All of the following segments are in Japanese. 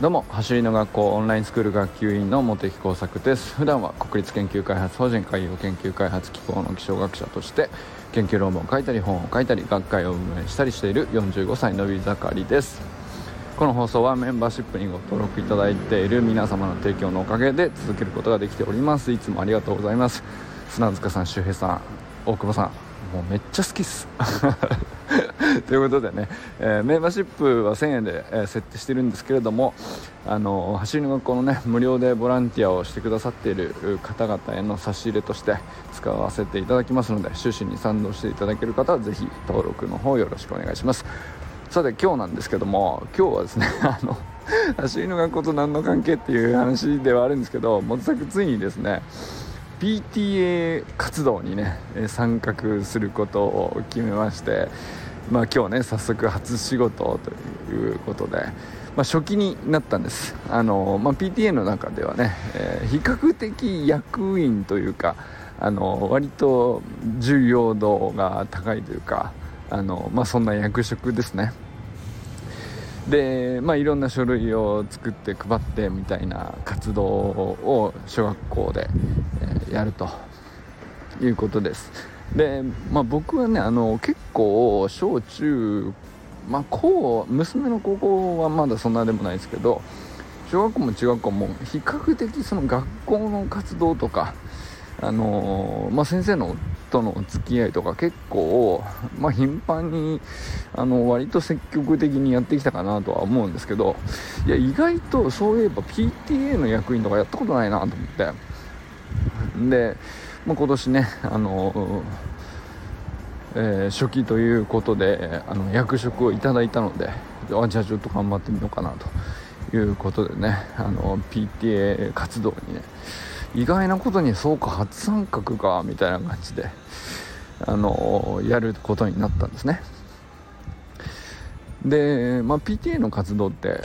どうも走りの学校オンラインスクール学級委員の茂木耕作です。普段は国立研究開発法人海洋研究開発機構の気象学者として研究論文を書いたり本を書いたり学会を運営したりしている45歳のび盛りです。この放送はメンバーシップにご登録いただいている皆様の提供のおかげで続けることができております。いつもありがとうございます。砂塚さん周平さん大久保さんもうめっちゃ好きっす。ということでね、えー、メンバーシップは1000円で、えー、設定してるんですけれどもあの走りの学校のね無料でボランティアをしてくださっている方々への差し入れとして使わせていただきますので趣旨に賛同していただける方はぜひ登録の方よろしくお願いします。さて今日なんですけども今日はですね あの走りの学校と何の関係っていう話ではあるんですけどもずくついにですね PTA 活動にね参画することを決めましてまあ今日ね早速初仕事ということで、まあ、初期になったんです。あの、まあ、PTA の中ではね、えー、比較的役員というかあの割と重要度が高いというかあの、まあ、そんな役職ですね。で、まあ、いろんな書類を作って配ってみたいな活動を小学校で、えー、やるということです。で、まあ、僕はねあの結構小中まあ高娘の高校はまだそんなでもないですけど小学校も中学校も比較的その学校の活動とかあのー、まあ、先生のとの付き合いとか結構、まあ、頻繁にあの割と積極的にやってきたかなとは思うんですけどいや意外とそういえば PTA の役員とかやったことないなと思って。で、まあ、今年ねあのえー、初期ということであの役職をいただいたのでじゃあちょっと頑張ってみようかなということでねあの PTA 活動にね意外なことにそうか初参画かみたいな感じであのやることになったんですね。で、まあ、PTA の活動って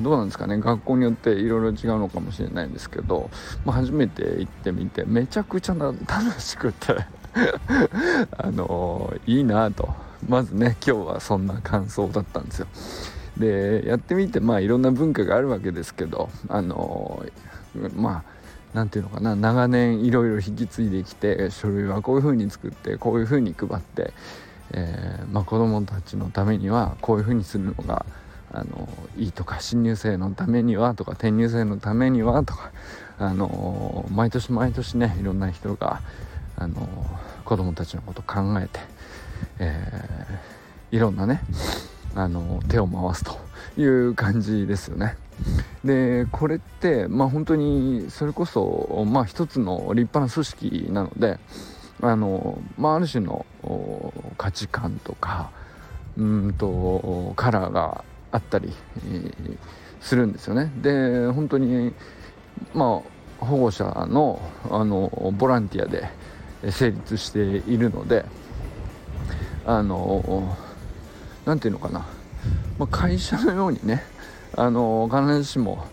どうなんですかね。学校によっていろいろ違うのかもしれないんですけど、まあ、初めて行ってみてめちゃくちゃ楽しくて あのいいなと。まずね今日はそんな感想だったんですよ。でやってみてまあいろんな文化があるわけですけどあのまあ何ていうのかな長年いろいろ引き継いできて書類はこういうふうに作ってこういうふうに配って、えーまあ、子どもたちのためにはこういうふうにするのがあのいいとか新入生のためにはとか転入生のためにはとかあの毎年毎年ねいろんな人があの子どもたちのこと考えて、えー、いろんなねあの手を回すという感じですよね。でこれってまあ本当にそれこそまあ一つの立派な組織なのであの、まあ、ある種の価値観とかうんとカラーがあったりするんですよね。で本当にまあ保護者のあのボランティアで成立しているのであの何て言うのかな、まあ、会社のようにねあの必ずしも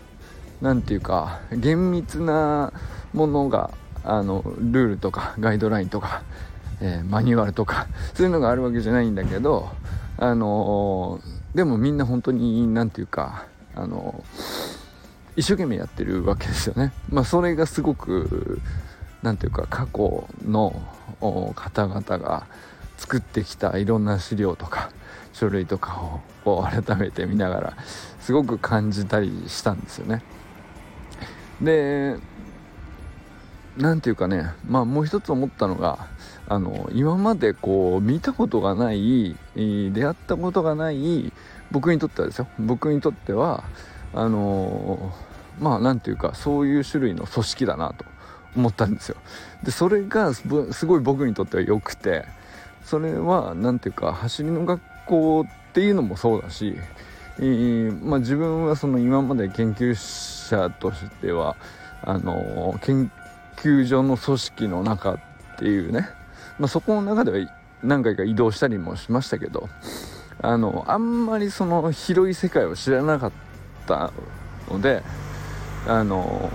何て言うか厳密なものがあのルールとかガイドラインとか、えー、マニュアルとかそういうのがあるわけじゃないんだけどあのでもみんな本当に何て言うかあの一生懸命やってるわけですよね。まあ、それがすごく何て言うか過去の方々が作ってきたいろんな資料とか書類とかを改めて見ながらすごく感じたりしたんですよね。で何て言うかねまあもう一つ思ったのがあの今までこう見たことがない出会ったことがない僕にとってはですよ。僕にとってはあのまあ何て言うかそういう種類の組織だなと思ったんですよ。でそれがすごい僕にとっては良くてそれは何ていうか走りの学校っていうのもそうだし、まあ、自分はその今まで研究者としてはあの研究所の組織の中っていうね、まあ、そこの中では何回か移動したりもしましたけどあのあんまりその広い世界を知らなかったのであの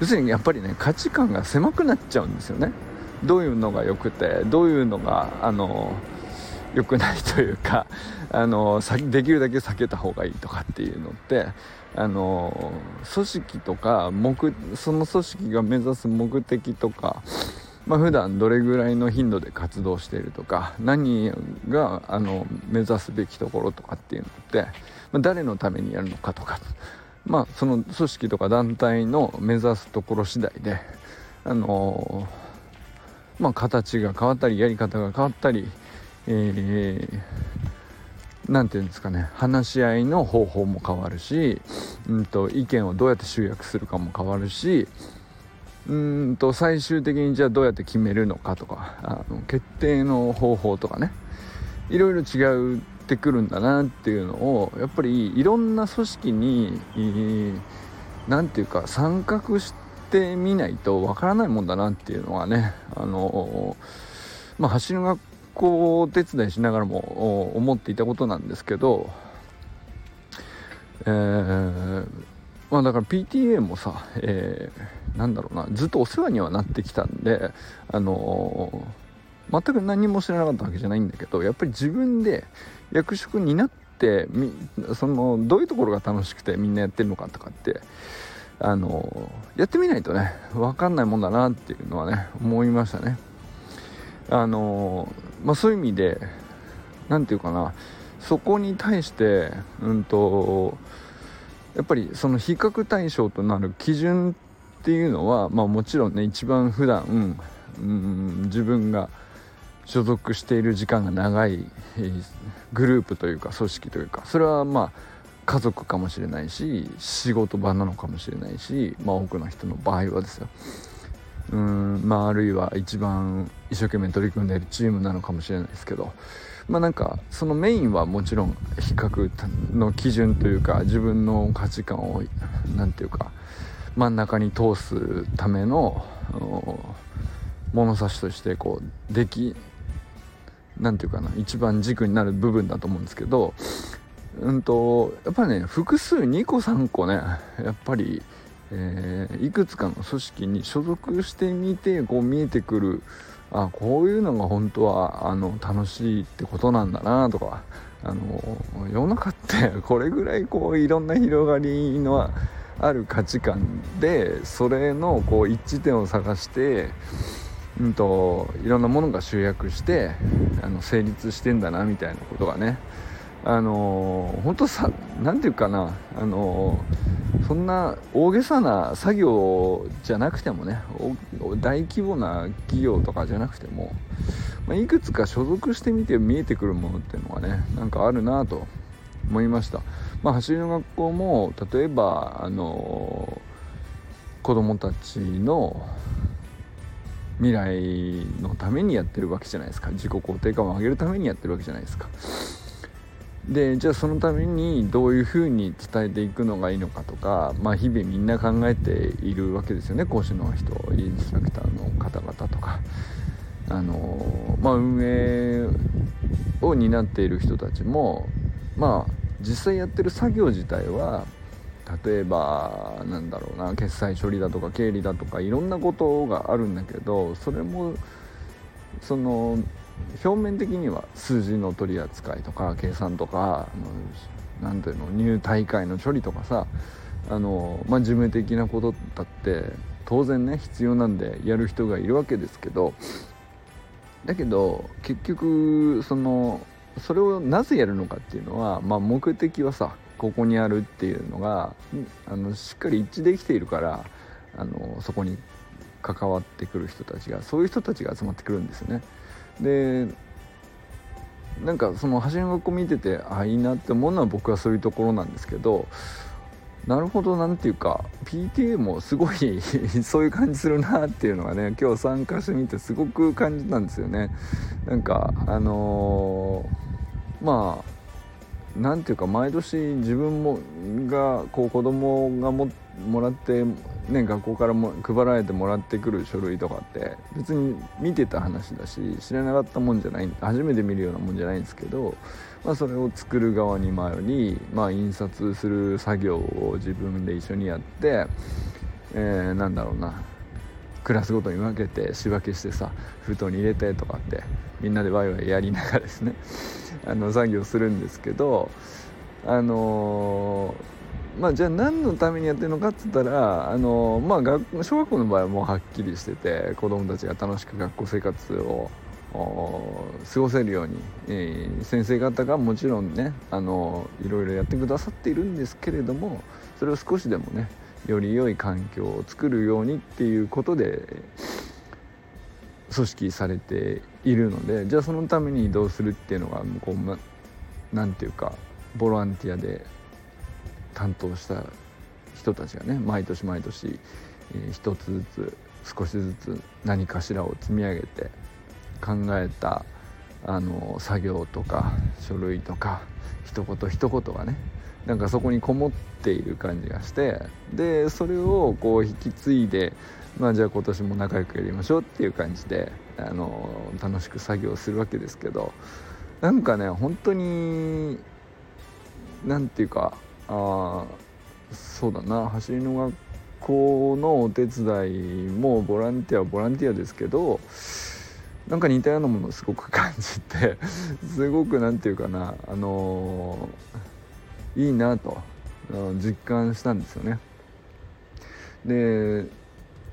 要するにやっぱりね価値観が狭くなっちゃうんですよね。どういうのが良くてどういうのがあの良くないというかあのできるだけ避けた方がいいとかっていうのってあの組織とか目その組織が目指す目的とかまあ、普段どれぐらいの頻度で活動しているとか何があの目指すべきところとかっていうのって、まあ、誰のためにやるのかとか、まあ、その組織とか団体の目指すところ次第で、あのまあ、形が変わったりやり方が変わったり、えー、ていうんですかね話し合いの方法も変わるし、うんと意見をどうやって集約するかも変わるしうんと最終的にじゃあどうやって決めるのかとかあの決定の方法とかね。いろいろ違ってくるんだなっていうのをやっぱりいろんな組織に何て言うか参画してみないとわからないもんだなっていうのはねあのまあ走る学校をお手伝いしながらも思っていたことなんですけどえー、まあだから PTA もさ、えー、なんだろうなずっとお世話にはなってきたんであのー、全く何も知らなかったわけじゃないんだけどやっぱり自分で役職になってそのどういうところが楽しくてみんなやってるのかとかってあのー、やってみないとね分かんないもんだなっていうのはね思いましたね。あのまあそういう意味で何て言うかなそこに対してうんとやっぱりその比較対象となる基準っていうのは、まあ、もちろんね一番普段、うん、自分が所属している時間が長い、グループというか組織というかそれはまあ家族かもしれないし仕事場なのかもしれないし、まあ、多くの人の場合はですよ。うんまああるいは一番一生懸命取り組んでいるチームなのかもしれないですけど。まあなんかそのメインはもちろん比較の基準というか自分の価値観を何て言うか真ん中に通すための物差しとしてこうでき何て言うかな一番軸になる部分だと思うんですけどうんとやっぱりね複数2個3個ねやっぱり、えー、いくつかの組織に所属してみてこう見えてくるあこういうのが本当はあの楽しいってことなんだなとかあの世の中ってこれぐらいこういろんな広がりのある価値観でそれのこう一致点を探して、うんと、いろんなものが集約してあの成立してんだなみたいなことがねあの本当さ何て言うかなあのそんな大げさな作業じゃなくてもね大規模な企業とかじゃなくても、まあ、いくつか所属してみて見えてくるものっていうのがねなんかあるなと思いました、まあ、走りの学校も例えばあの子供たちの未来のためにやってるわけじゃないですか。自己肯定感を上げるためにやってるわけじゃないですか。でじゃあそのためにどういうふうに伝えていくのがいいのかとか、まあ、日々みんな考えているわけですよね講師の人インストラクターの方々とか。あの、まあ、運営を担っている人たちもまあ実際やってる作業自体は例えばなんだろうな決済処理だとか経理だとかいろんなことがあるんだけどそれもその表面的には数字の取り扱いとか計算とか何ていうの入大会の処理とかさあの、まあ、事務的なことだって当然ね必要なんでやる人がいるわけですけどだけど結局そのそれをなぜやるのかっていうのは、まあ、目的はさここにあるっていうのがあのしっかり一致できているからあのそこに関わってくる人たちがそういう人たちが集まってくるんですよね。でなんかその橋の学校見ててあいいなって思うのは僕はそういうところなんですけどなるほどなんていうか PTA もすごい そういう感じするなっていうのがね今日参加してみてすごく感じたんですよね。なんかあのー、まあなんていうか毎年自分もがこう子供がももらってね学校からも配られてもらってくる書類とかって別に見てた話だし知らなかったもんじゃない初めて見るようなもんじゃないんですけど、まあ、それを作る側に回り、まあ、印刷する作業を自分で一緒にやって、えー、なんだろうなクラスごとに分けて仕分けしてさ封筒に入れてとかってみんなでワイワイやりながらですねあの作業するんですけどあの、まあじゃあ何のためにやってるのかっつったらあの、まあ学小学校の場合はもうはっきりしてて子供たちが楽しく学校生活を過ごせるように、えー、先生方がもちろんねあのいろいろやってくださっているんですけれどもそれを少しでもねより良い環境を作るようにっていうことで組織されているのでじゃあそのために移動するっていうのがこう何て言うかボランティアで担当した人たちがね毎年毎年、えー、一つずつ少しずつ何かしらを積み上げて考えたあの作業とか書類とか一言一言がねなんかそこにこもっている感じがしてでそれをこう引き継いでまあじゃあ今年も仲良くやりましょうっていう感じであの楽しく作業するわけですけどなんかね本当に何て言うかあそうだな走りの学校のお手伝いもボランティアはボランティアですけどなんか似たようなものをすごく感じて すごく何て言うかなあのー、いいなと実感したんですよね。で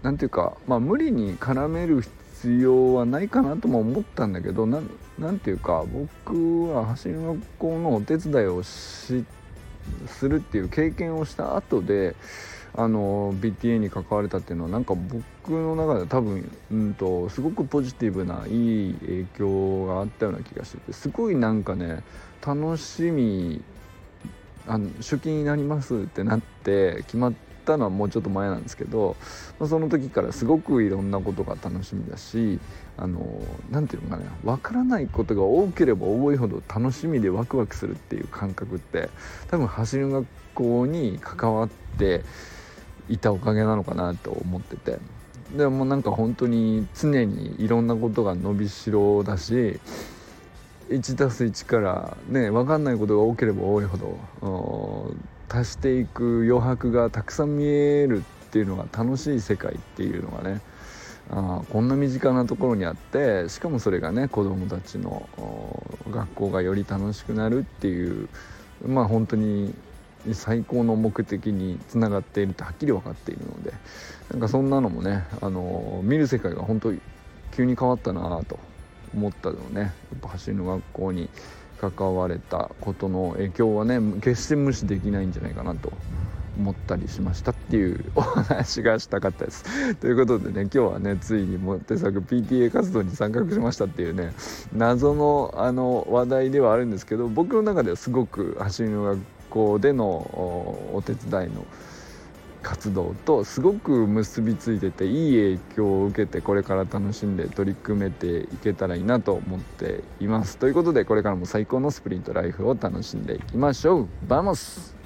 何ていうかまあ無理に絡める必要はないかなとも思ったんだけど何ていうか僕は走りの学校のお手伝いをしするっていう経験をした後であの BTA に関われたっていうのはなんか僕の中で多分、うんと、すごくポジティブないい影響があったような気がしててすごいなんかね楽しみあの出勤になりますってなって決まったのはもうちょっと前なんですけど、まあ、その時からすごくいろんなことが楽しみだしあの何て言うのかね分からないことが多ければ多いほど楽しみでワクワクするっていう感覚って多分走る学校に関わっていたおかげなのかなと思ってて。でもなんか本当に常にいろんなことが伸びしろだし 1+1 からね分かんないことが多ければ多いほど足していく余白がたくさん見えるっていうのが楽しい世界っていうのがねあこんな身近なところにあってしかもそれがね子どもたちの学校がより楽しくなるっていうまあ本当に最高の目的につながっているってはっきり分かっているのでなんかそんなのもねあの見る世界が本当急に変わったなと思ったのね。やっぱ走りの学校に関われたことの影響はね決して無視できないんじゃないかなと思ったりしましたっていうお話がしたかったです。ということでね今日はねついにも手作 PTA 活動に参画しましたっていうね 謎のあの話題ではあるんですけど僕の中ではすごく走りの学校でのお手伝いの活動とすごく結びついてていい影響を受けてこれから楽しんで取り組めていけたらいいなと思っています。ということでこれからも最高のスプリントライフを楽しんでいきましょう。 Vamos!